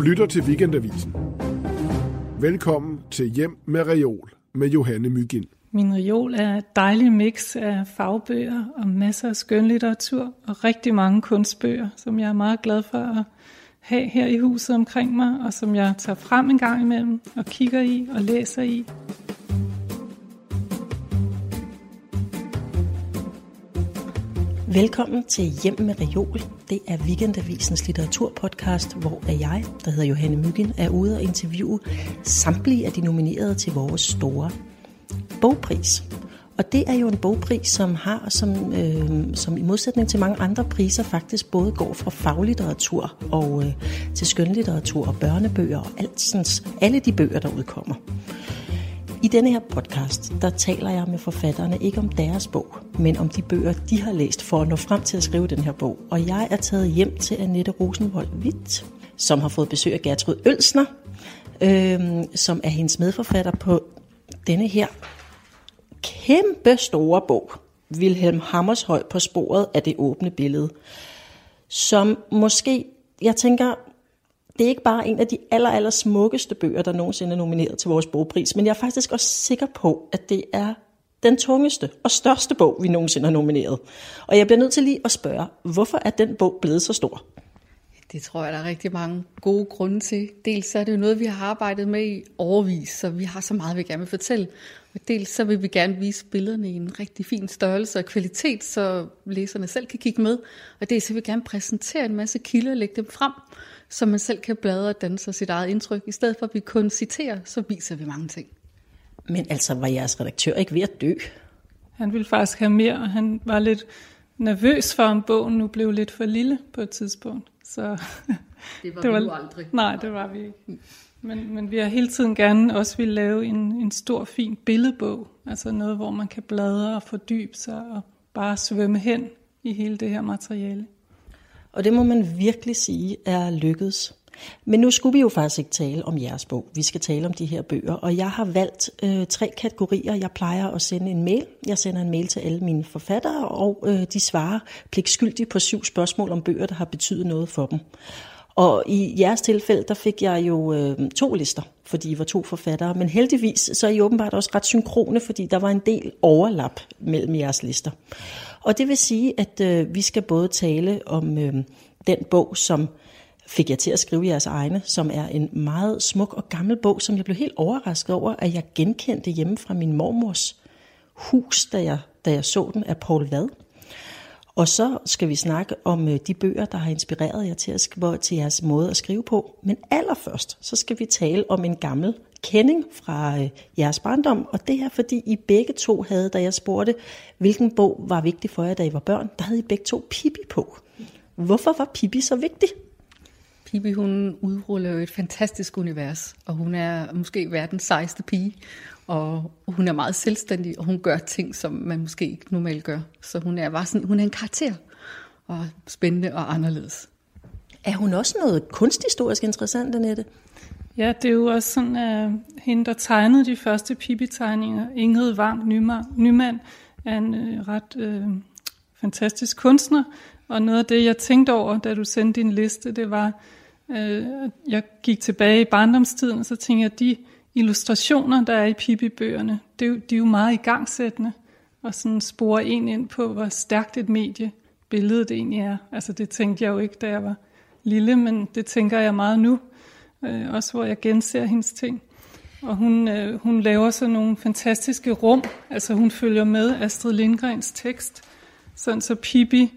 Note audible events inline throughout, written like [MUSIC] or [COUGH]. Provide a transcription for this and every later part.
Du lytter til Weekendavisen. Velkommen til Hjem med Reol med Johanne Mygind. Min reol er et dejligt mix af fagbøger og masser af skønlitteratur og rigtig mange kunstbøger, som jeg er meget glad for at have her i huset omkring mig, og som jeg tager frem en gang imellem og kigger i og læser i. Velkommen til Hjem med Reol. Det er Weekendavisens litteraturpodcast, hvor jeg, der hedder Johanne Myggen, er ude og interviewe samtlige af de nominerede til vores store bogpris. Og det er jo en bogpris, som har, som, øh, som i modsætning til mange andre priser, faktisk både går fra faglitteratur og øh, til skønlitteratur og børnebøger og alt sådan, alle de bøger, der udkommer. I denne her podcast, der taler jeg med forfatterne ikke om deres bog, men om de bøger, de har læst for at nå frem til at skrive den her bog. Og jeg er taget hjem til Annette Rosenvold Witt, som har fået besøg af Gertrud Ølsner, øh, som er hendes medforfatter på denne her kæmpe store bog, Wilhelm Hammershøj på sporet af det åbne billede, som måske, jeg tænker, det er ikke bare en af de aller, aller smukkeste bøger, der nogensinde er nomineret til vores bogpris, men jeg er faktisk også sikker på, at det er den tungeste og største bog, vi nogensinde har nomineret. Og jeg bliver nødt til lige at spørge, hvorfor er den bog blevet så stor? Det tror jeg, der er rigtig mange gode grunde til. Dels er det jo noget, vi har arbejdet med i overvis, så vi har så meget, vi gerne vil fortælle. Og dels så vil vi gerne vise billederne i en rigtig fin størrelse og kvalitet, så læserne selv kan kigge med. Og dels så vil vi gerne præsentere en masse kilder og lægge dem frem, så man selv kan bladre og danne sig sit eget indtryk. I stedet for at vi kun citerer, så viser vi mange ting. Men altså, var jeres redaktør ikke ved at dø? Han ville faktisk have mere, og han var lidt nervøs for, om bogen nu blev lidt for lille på et tidspunkt. Så det var, [LAUGHS] det var vi jo aldrig. Nej, det var vi ikke. Men, men vi har hele tiden gerne også vil lave en, en stor, fin billedbog. Altså noget, hvor man kan bladre og fordybe sig og bare svømme hen i hele det her materiale. Og det må man virkelig sige er lykkedes. Men nu skulle vi jo faktisk ikke tale om jeres bog. Vi skal tale om de her bøger. Og jeg har valgt øh, tre kategorier. Jeg plejer at sende en mail. Jeg sender en mail til alle mine forfattere, og øh, de svarer pligtskyldigt på syv spørgsmål om bøger, der har betydet noget for dem. Og i jeres tilfælde, der fik jeg jo øh, to lister, fordi I var to forfattere. Men heldigvis, så er I åbenbart også ret synkrone, fordi der var en del overlap mellem jeres lister. Og det vil sige, at øh, vi skal både tale om øh, den bog, som fik jeg til at skrive jeres egne, som er en meget smuk og gammel bog, som jeg blev helt overrasket over, at jeg genkendte hjemme fra min mormors hus, da jeg, da jeg så den af Paul Vad. Og så skal vi snakke om øh, de bøger, der har inspireret jer til, at skrive, til jeres måde at skrive på. Men allerførst, så skal vi tale om en gammel kending fra øh, jeres barndom. Og det er, fordi I begge to havde, da jeg spurgte, hvilken bog var vigtig for jer, da I var børn, der havde I begge to Pippi på. Hvorfor var Pippi så vigtig? Pippi, hun udruller jo et fantastisk univers, og hun er måske verdens sejste pige, og hun er meget selvstændig, og hun gør ting, som man måske ikke normalt gør. Så hun er, bare sådan, hun er en karakter, og spændende og anderledes. Er hun også noget kunsthistorisk interessant, Annette? Ja, det er jo også sådan, at hende, der tegnede de første Pippi-tegninger, Ingrid Vang Nymand, er en øh, ret øh, fantastisk kunstner. Og noget af det, jeg tænkte over, da du sendte din liste, det var, øh, jeg gik tilbage i barndomstiden, og så tænkte jeg, at de illustrationer, der er i Pippi-bøgerne, det er jo, de er jo meget igangsættende, og sådan sporer en ind på, hvor stærkt et medie billedet egentlig er. Altså det tænkte jeg jo ikke, da jeg var lille, men det tænker jeg meget nu, øh, også hvor jeg genser hendes ting. Og hun, øh, hun laver så nogle fantastiske rum, altså hun følger med Astrid Lindgrens tekst, sådan så Pippi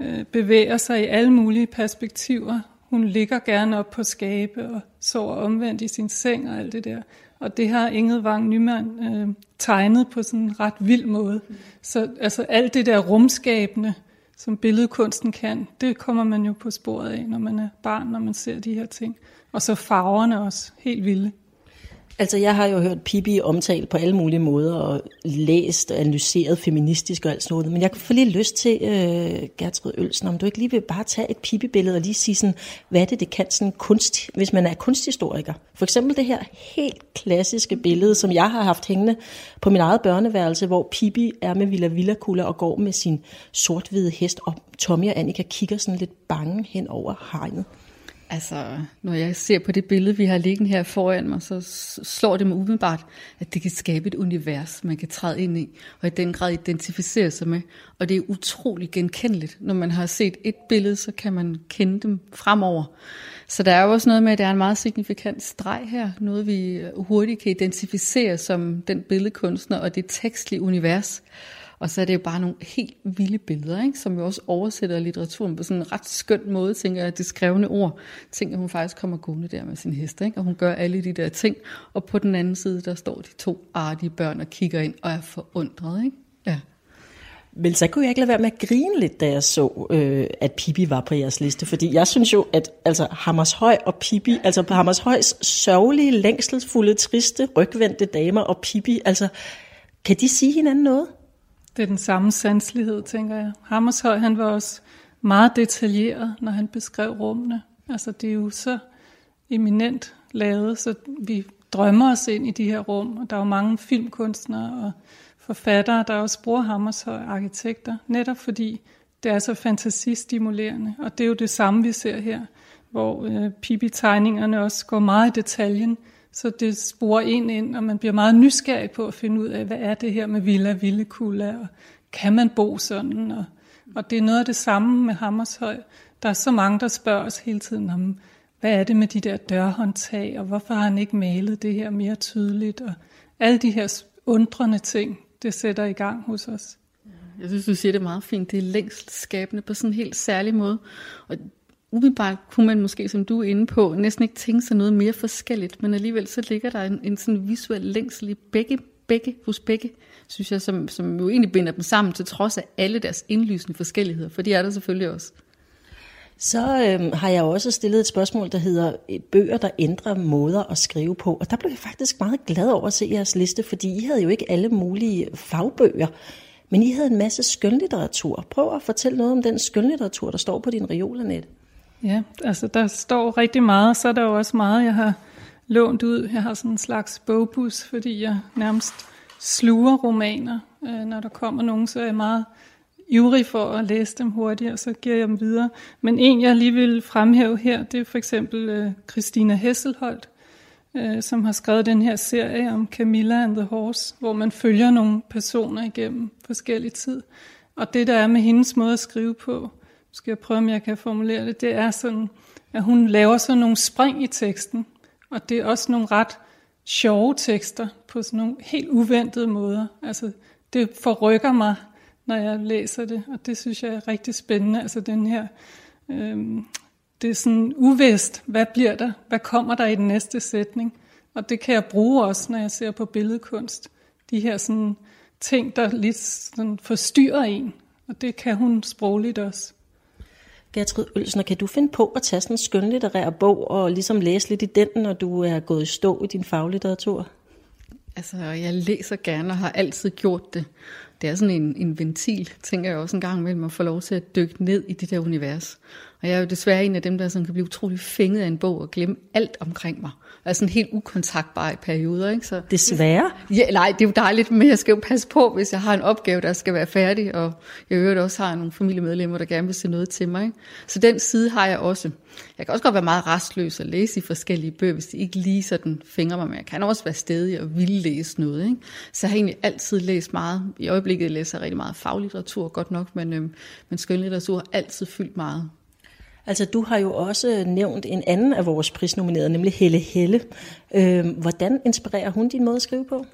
øh, bevæger sig i alle mulige perspektiver. Hun ligger gerne op på skabe og sover omvendt i sin seng og alt det der. Og det har Inget Vang Nymand øh, tegnet på sådan en ret vild måde. Så altså alt det der rumskabende, som billedkunsten kan, det kommer man jo på sporet af, når man er barn, når man ser de her ting. Og så farverne også, helt vilde. Altså, jeg har jo hørt Pippi omtalt på alle mulige måder, og læst og analyseret feministisk og alt sådan noget. Men jeg kan få lige lyst til, øh, Gertrud Ølsen, om du ikke lige vil bare tage et Pippi-billede og lige sige sådan, hvad er det, det kan sådan kunst, hvis man er kunsthistoriker. For eksempel det her helt klassiske billede, som jeg har haft hængende på min eget børneværelse, hvor Pippi er med Villa Villa og går med sin sort-hvide hest, og Tommy og Annika kigger sådan lidt bange hen over hegnet. Altså, når jeg ser på det billede, vi har liggende her foran mig, så slår det mig umiddelbart, at det kan skabe et univers, man kan træde ind i, og i den grad identificere sig med. Og det er utrolig genkendeligt. Når man har set et billede, så kan man kende dem fremover. Så der er jo også noget med, at der er en meget signifikant streg her, noget vi hurtigt kan identificere som den billedkunstner og det tekstlige univers. Og så er det jo bare nogle helt vilde billeder, ikke? som jo også oversætter litteraturen på sådan en ret skøn måde, tænker jeg, det skrevne ord. Tænker, at hun faktisk kommer gående der med sin hest, ikke? og hun gør alle de der ting. Og på den anden side, der står de to artige børn og kigger ind og er forundret. Ikke? Ja. Men så kunne jeg ikke lade være med at grine lidt, da jeg så, øh, at Pippi var på jeres liste. Fordi jeg synes jo, at altså, Hammershøj og Pippi, altså på Hammershøjs sørgelige, længselsfulde, triste, rygvendte damer og Pippi, altså, kan de sige hinanden noget? Det er den samme sanselighed, tænker jeg. Hammershøj, han var også meget detaljeret, når han beskrev rummene. Altså, det er jo så eminent lavet, så vi drømmer os ind i de her rum, og der er jo mange filmkunstnere og forfattere, der også bruger Hammershøj arkitekter, netop fordi det er så fantasistimulerende. Og det er jo det samme, vi ser her, hvor øh, Pippi-tegningerne også går meget i detaljen, så det sporer en ind, og man bliver meget nysgerrig på at finde ud af, hvad er det her med Villa Villekulla, og kan man bo sådan? Og, og det er noget af det samme med Hammershøj. Der er så mange, der spørger os hele tiden om, hvad er det med de der dørhåndtag, og hvorfor har han ikke malet det her mere tydeligt? Og alle de her undrende ting, det sætter i gang hos os. Jeg synes, du siger det meget fint. Det er længselsskabende på sådan en helt særlig måde. Og umiddelbart kunne man måske, som du er inde på, næsten ikke tænke sig noget mere forskelligt, men alligevel så ligger der en, en sådan visuel længsel i begge, begge, hos begge, synes jeg, som, som jo egentlig binder dem sammen, til trods af alle deres indlysende forskelligheder, for de er der selvfølgelig også. Så øhm, har jeg også stillet et spørgsmål, der hedder øh, bøger, der ændrer måder at skrive på. Og der blev jeg faktisk meget glad over at se jeres liste, fordi I havde jo ikke alle mulige fagbøger, men I havde en masse skønlitteratur. Prøv at fortælle noget om den skønlitteratur, der står på din reol, Annette. Ja, altså der står rigtig meget, så er der jo også meget, jeg har lånt ud. Jeg har sådan en slags bogbus, fordi jeg nærmest sluger romaner. Øh, når der kommer nogen, så er jeg meget ivrig for at læse dem hurtigt, og så giver jeg dem videre. Men en, jeg lige vil fremhæve her, det er for eksempel øh, Christina Hesselholdt, øh, som har skrevet den her serie om Camilla and the Horse, hvor man følger nogle personer igennem forskellige tid. Og det, der er med hendes måde at skrive på, skal jeg prøve, om jeg kan formulere det, det er sådan, at hun laver sådan nogle spring i teksten, og det er også nogle ret sjove tekster på sådan nogle helt uventede måder. Altså, det forrykker mig, når jeg læser det, og det synes jeg er rigtig spændende. Altså den her, øhm, det er sådan uvist, hvad bliver der, hvad kommer der i den næste sætning, og det kan jeg bruge også, når jeg ser på billedkunst. De her sådan ting, der lidt sådan forstyrrer en, og det kan hun sprogligt også. Gertrud Ølsner, kan du finde på at tage sådan en skønlitterær bog og ligesom læse lidt i den, når du er gået i stå i din faglitteratur? Altså, jeg læser gerne og har altid gjort det. Det er sådan en, en ventil, tænker jeg også en gang imellem, at få lov til at dykke ned i det der univers. Og jeg er jo desværre en af dem, der sådan kan blive utrolig fænget af en bog og glemme alt omkring mig er sådan helt ukontaktbar i perioder. Ikke? Så, Desværre? Ja, nej, det er jo dejligt, men jeg skal jo passe på, hvis jeg har en opgave, der skal være færdig, og jeg øvrigt også har nogle familiemedlemmer, der gerne vil se noget til mig. Ikke? Så den side har jeg også. Jeg kan også godt være meget restløs og læse i forskellige bøger, hvis de ikke lige sådan fingrer mig, men jeg kan også være stedig og ville læse noget. Ikke? Så jeg har egentlig altid læst meget. I øjeblikket læser jeg rigtig meget faglitteratur, godt nok, men, øhm, men skønlitteratur har altid fyldt meget. Altså, du har jo også nævnt en anden af vores prisnominerede, nemlig Helle Helle. Øhm, hvordan inspirerer hun din måde at skrive på?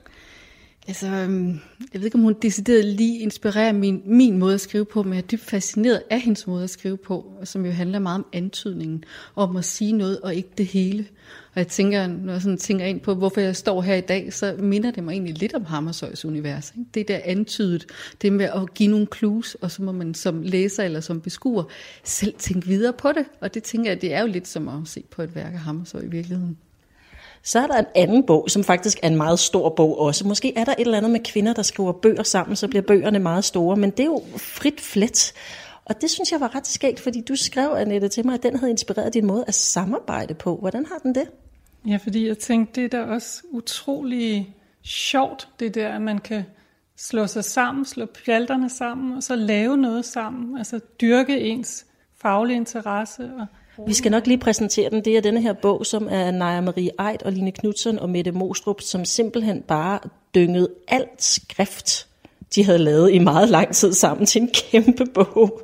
Altså, øhm, jeg ved ikke, om hun decideret lige inspirerer min, min måde at skrive på, men jeg er dybt fascineret af hendes måde at skrive på, som jo handler meget om antydningen, om at sige noget og ikke det hele. Og jeg tænker, når jeg sådan tænker ind på, hvorfor jeg står her i dag, så minder det mig egentlig lidt om Hammershøjs univers. Ikke? Det der antydet, det med at give nogle clues, og så må man som læser eller som beskuer selv tænke videre på det. Og det tænker jeg, det er jo lidt som at se på et værk af Hammershøj i virkeligheden. Så er der en anden bog, som faktisk er en meget stor bog også. Måske er der et eller andet med kvinder, der skriver bøger sammen, så bliver bøgerne meget store, men det er jo frit flet. Og det synes jeg var ret skægt, fordi du skrev, Annette, til mig, at den havde inspireret din måde at samarbejde på. Hvordan har den det? Ja, fordi jeg tænkte, det er da også utrolig sjovt, det der, at man kan slå sig sammen, slå pjalterne sammen, og så lave noget sammen. Altså dyrke ens faglige interesse og vi skal nok lige præsentere den. Det er denne her bog, som er Naja Marie Eid og Line Knudsen og Mette Mostrup, som simpelthen bare dyngede alt skrift, de havde lavet i meget lang tid sammen til en kæmpe bog.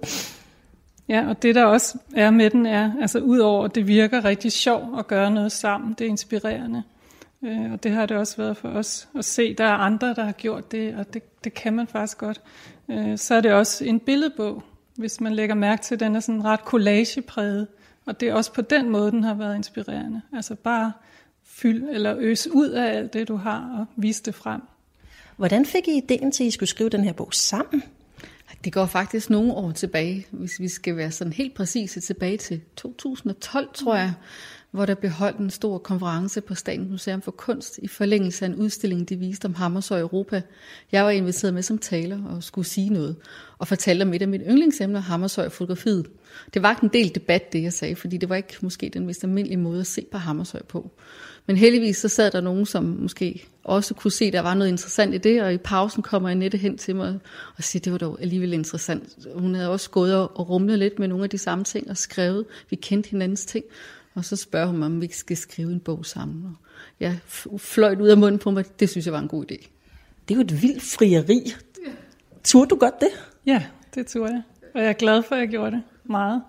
Ja, og det der også er med den er, altså udover at det virker rigtig sjovt at gøre noget sammen, det er inspirerende. Øh, og det har det også været for os at se, der er andre, der har gjort det, og det, det kan man faktisk godt. Øh, så er det også en billedbog, hvis man lægger mærke til, at den er sådan ret collagepræget. Og det er også på den måde, den har været inspirerende. Altså bare fyld eller øs ud af alt det, du har, og vise det frem. Hvordan fik I ideen til, at I skulle skrive den her bog sammen? Det går faktisk nogle år tilbage, hvis vi skal være sådan helt præcise tilbage til 2012, tror jeg, hvor der blev holdt en stor konference på Statens Museum for Kunst i forlængelse af en udstilling, de viste om Hammershøj Europa. Jeg var inviteret med som taler og skulle sige noget, og fortalte om et af mine yndlingsemner, Hammershøj fotografiet. Det var en del debat, det jeg sagde, fordi det var ikke måske den mest almindelige måde at se på Hammershøj på. Men heldigvis så sad der nogen, som måske også kunne se, at der var noget interessant i det, og i pausen kommer Annette hen til mig og siger, at det var dog alligevel interessant. Hun havde også gået og rumlet lidt med nogle af de samme ting og skrevet. Vi kendte hinandens ting. Og så spørger hun mig, om vi skal skrive en bog sammen. Og jeg fløjt ud af munden på mig. Det synes jeg var en god idé. Det er jo et vildt frieri. Turde du godt det? Ja, det turde jeg. Og jeg er glad for, at jeg gjorde det meget.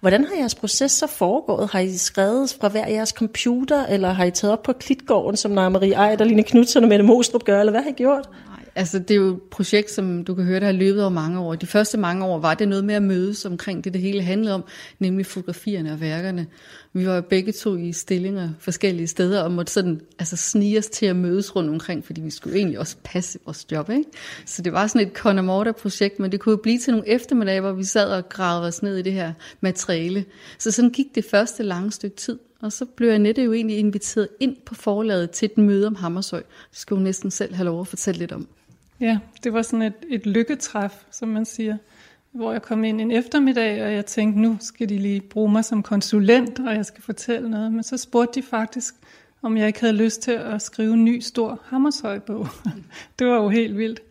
Hvordan har jeres proces så foregået? Har I skrevet fra hver jeres computer, eller har I taget op på Klitgården, som Naja Marie Eid og Line Knudsen og Mette Mostrup gør, eller hvad har I gjort? Altså, det er jo et projekt, som du kan høre, der har løbet over mange år. De første mange år var det noget med at mødes omkring det, det hele handlede om, nemlig fotografierne og værkerne. Vi var begge to i stillinger forskellige steder, og måtte sådan, altså snige os til at mødes rundt omkring, fordi vi skulle egentlig også passe vores job. Ikke? Så det var sådan et Conamorta-projekt, men det kunne blive til nogle eftermiddage, hvor vi sad og gravede os ned i det her materiale. Så sådan gik det første lange stykke tid. Og så blev Annette jo egentlig inviteret ind på forlaget til et møde om Hammershøj. Det skal hun næsten selv have lov at fortælle lidt om. Ja, det var sådan et, et lykketræf, som man siger, hvor jeg kom ind en eftermiddag, og jeg tænkte, nu skal de lige bruge mig som konsulent, og jeg skal fortælle noget. Men så spurgte de faktisk, om jeg ikke havde lyst til at skrive en ny, stor Hammershøj-bog. [LAUGHS] det var jo helt vildt.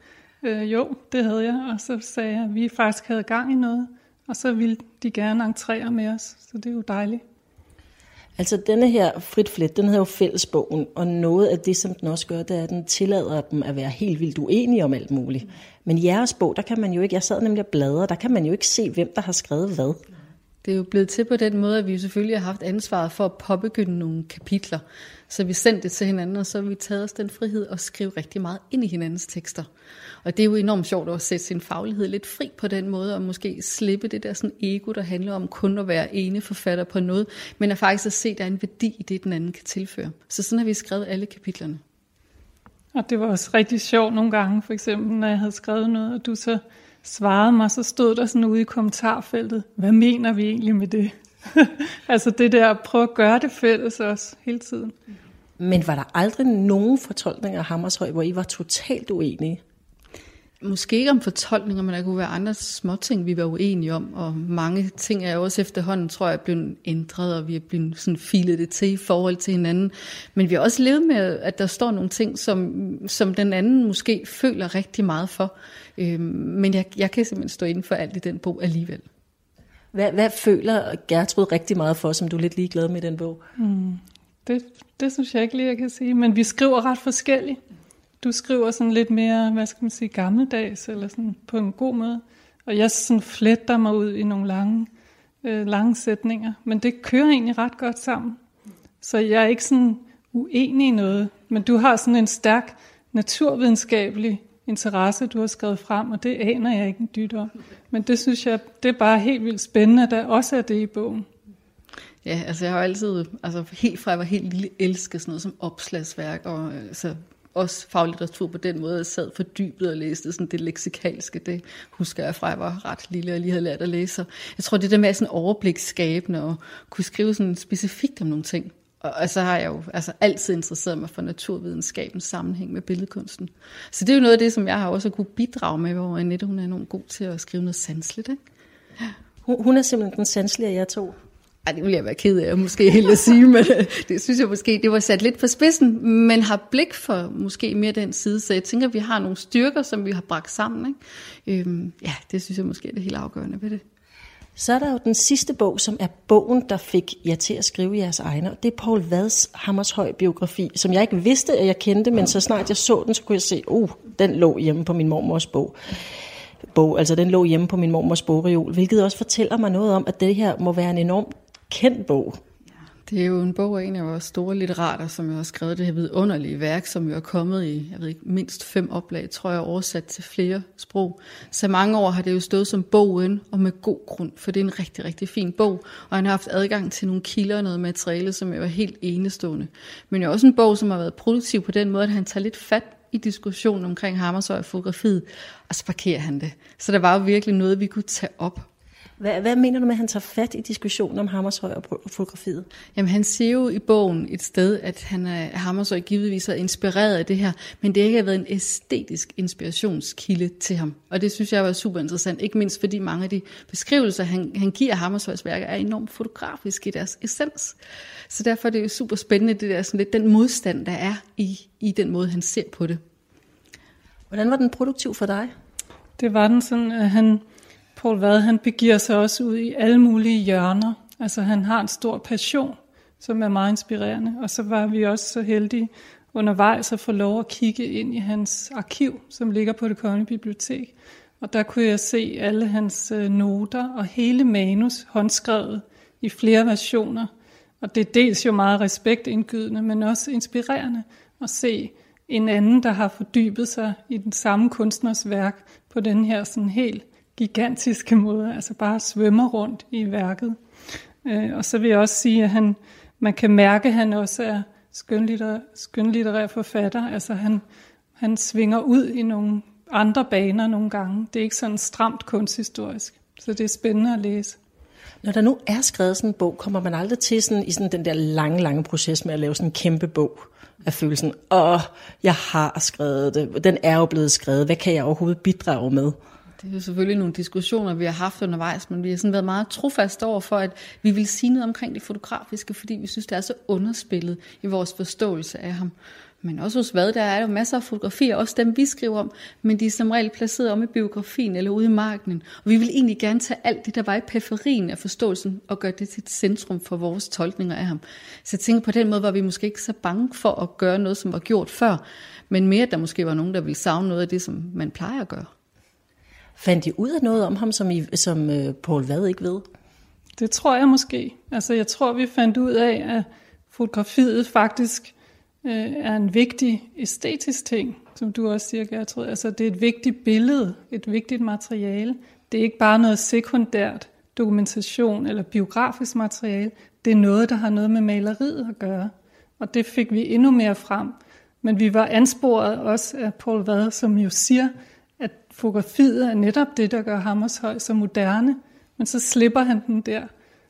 Øh, jo, det havde jeg, og så sagde jeg, at vi faktisk havde gang i noget, og så ville de gerne entrere med os, så det er jo dejligt. Altså denne her frit den hedder jo fællesbogen, og noget af det, som den også gør, det er, at den tillader dem at være helt vildt uenige om alt muligt. Men i jeres bog, der kan man jo ikke, jeg sad nemlig og bladrede, der kan man jo ikke se, hvem der har skrevet hvad. Det er jo blevet til på den måde, at vi selvfølgelig har haft ansvaret for at påbegynde nogle kapitler. Så vi sendte det til hinanden, og så har vi taget os den frihed at skrive rigtig meget ind i hinandens tekster. Og det er jo enormt sjovt at sætte sin faglighed lidt fri på den måde, og måske slippe det der sådan ego, der handler om kun at være ene forfatter på noget, men at faktisk at se, at der er en værdi i det, den anden kan tilføre. Så sådan har vi skrevet alle kapitlerne. Og det var også rigtig sjovt nogle gange, for eksempel når jeg havde skrevet noget, og du så svarede mig, så stod der sådan ude i kommentarfeltet, hvad mener vi egentlig med det? [LAUGHS] altså det der at prøve at gøre det fælles også hele tiden. Men var der aldrig nogen fortolkninger af Hammershøj, hvor I var totalt uenige? Måske ikke om fortolkninger, men der kunne være andre små ting, vi var uenige om, og mange ting er også efterhånden, tror jeg, blevet ændret, og vi er blevet sådan filet det til i forhold til hinanden. Men vi har også levet med, at der står nogle ting, som, som den anden måske føler rigtig meget for. Øhm, men jeg, jeg kan simpelthen stå inden for alt i den bog alligevel. Hvad, hvad føler Gertrud rigtig meget for, som du er lidt ligeglad med i den bog? Mm, det, det synes jeg ikke lige, jeg kan sige. Men vi skriver ret forskelligt. Du skriver sådan lidt mere, hvad skal man sige, gammeldags, eller sådan på en god måde. Og jeg sådan fletter mig ud i nogle lange, øh, lange sætninger. Men det kører egentlig ret godt sammen. Så jeg er ikke sådan uenig i noget. Men du har sådan en stærk naturvidenskabelig interesse, du har skrevet frem, og det aner jeg ikke en dyt om. Men det synes jeg, det er bare helt vildt spændende, at der også er det i bogen. Ja, altså jeg har altid, altså helt fra jeg var helt lille, elsket sådan noget som opslagsværk, og altså også faglitteratur på den måde, jeg sad fordybet og læste sådan det leksikalske, det husker jeg fra, jeg var ret lille og lige havde lært at læse. Jeg tror, det der med at sådan overbliksskabende og kunne skrive sådan specifikt om nogle ting, og, og så har jeg jo altså, altid interesseret mig for naturvidenskabens sammenhæng med billedkunsten. Så det er jo noget af det, som jeg har også kunne bidrage med, hvor Annette hun er enormt god til at skrive noget sansligt. Ikke? Hun, hun er simpelthen den sanslige af jer to. Ej, det vil jeg være ked af, måske helt at sige, men øh, det synes jeg måske, det var sat lidt på spidsen, men har blik for måske mere den side, så jeg tænker, at vi har nogle styrker, som vi har bragt sammen. Ikke? Øhm, ja, det synes jeg måske er det helt afgørende ved det. Så er der jo den sidste bog, som er bogen, der fik jer til at skrive jeres egne. Og det er Paul Vads Hammershøj biografi, som jeg ikke vidste, at jeg kendte, men så snart jeg så den, så kunne jeg se, oh, den lå hjemme på min mormors bog. bog. Altså den lå hjemme på min mormors bogreol, hvilket også fortæller mig noget om, at det her må være en enorm kendt bog. Det er jo en bog af en af vores store litterater, som jo har skrevet det her vidunderlige værk, som jo er kommet i, jeg ved ikke, mindst fem oplag, tror jeg, oversat til flere sprog. Så mange år har det jo stået som bogen, og med god grund, for det er en rigtig, rigtig fin bog, og han har haft adgang til nogle kilder og noget materiale, som jo er helt enestående. Men jo også en bog, som har været produktiv på den måde, at han tager lidt fat i diskussionen omkring Hammershøj fotografiet, og så parkerer han det. Så der var jo virkelig noget, vi kunne tage op hvad, hvad mener du med, at han tager fat i diskussionen om Hammershøj og fotografiet? Jamen han siger jo i bogen et sted, at han er, Hammershøj givetvis er inspireret af det her, men det ikke har været en æstetisk inspirationskilde til ham. Og det synes jeg var super interessant, ikke mindst fordi mange af de beskrivelser, han, han giver af Hammershøjs værker, er enormt fotografiske i deres essens. Så derfor er det jo super spændende, det der, sådan lidt, den modstand, der er i, i den måde, han ser på det. Hvordan var den produktiv for dig? Det var den sådan, at han Paul Vad, han begiver sig også ud i alle mulige hjørner. Altså han har en stor passion, som er meget inspirerende. Og så var vi også så heldige undervejs at få lov at kigge ind i hans arkiv, som ligger på det kongelige bibliotek. Og der kunne jeg se alle hans øh, noter og hele manus håndskrevet i flere versioner. Og det er dels jo meget respektindgydende, men også inspirerende at se en anden, der har fordybet sig i den samme kunstners værk på den her sådan helt gigantiske måde, altså bare svømmer rundt i værket. Øh, og så vil jeg også sige, at han, man kan mærke, at han også er skønlitterær, skønlitterær forfatter. Altså han, han svinger ud i nogle andre baner nogle gange. Det er ikke sådan stramt kunsthistorisk, så det er spændende at læse. Når der nu er skrevet sådan en bog, kommer man aldrig til sådan, i sådan den der lange, lange proces med at lave sådan en kæmpe bog af følelsen, åh, jeg har skrevet det, den er jo blevet skrevet, hvad kan jeg overhovedet bidrage med? Det er jo selvfølgelig nogle diskussioner, vi har haft undervejs, men vi har sådan været meget trofast over for, at vi vil sige noget omkring det fotografiske, fordi vi synes, det er så underspillet i vores forståelse af ham. Men også hos hvad, der er jo masser af fotografier, også dem vi skriver om, men de er som regel placeret om i biografien eller ude i markenen. Og vi vil egentlig gerne tage alt det, der var i periferien af forståelsen, og gøre det til et centrum for vores tolkninger af ham. Så jeg tænker på den måde, var vi måske ikke så bange for at gøre noget, som var gjort før, men mere, at der måske var nogen, der ville savne noget af det, som man plejer at gøre. Fandt I ud af noget om ham, som, I, som øh, Paul Vad ikke ved? Det tror jeg måske. Altså, jeg tror, vi fandt ud af, at fotografiet faktisk øh, er en vigtig æstetisk ting, som du også siger, Gertrud. Altså, det er et vigtigt billede, et vigtigt materiale. Det er ikke bare noget sekundært dokumentation eller biografisk materiale. Det er noget, der har noget med maleriet at gøre. Og det fik vi endnu mere frem. Men vi var ansporet også af Paul Vad, som jo siger, at fotografiet er netop det, der gør Hammershøj så moderne, men så slipper han den der.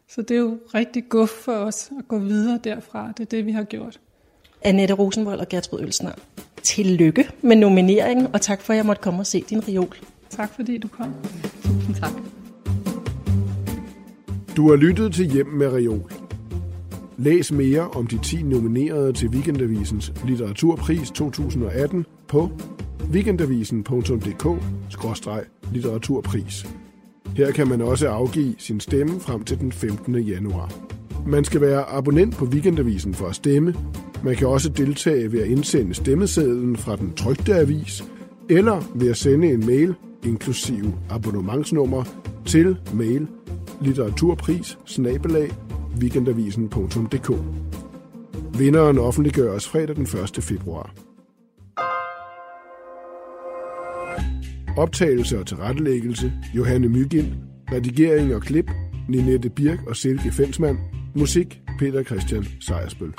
Så det er jo rigtig guf for os at gå videre derfra. Det er det, vi har gjort. Annette Rosenvold og Gertrud Ølsner, tillykke med nomineringen, og tak for, at jeg måtte komme og se din reol. Tak fordi du kom. tak. Du har lyttet til Hjem med reol. Læs mere om de 10 nominerede til Weekendavisens litteraturpris 2018 på weekendavisen.dk-litteraturpris. Her kan man også afgive sin stemme frem til den 15. januar. Man skal være abonnent på Weekendavisen for at stemme. Man kan også deltage ved at indsende stemmesedlen fra den trygte avis, eller ved at sende en mail, inklusive abonnementsnummer, til mail litteraturpris weekendavisen.dk. Vinderen offentliggøres fredag den 1. februar. Optagelse og tilrettelæggelse Johanne Mygind. Redigering og klip Ninette Birk og Silke Fensmann. Musik Peter Christian Sejersbøl.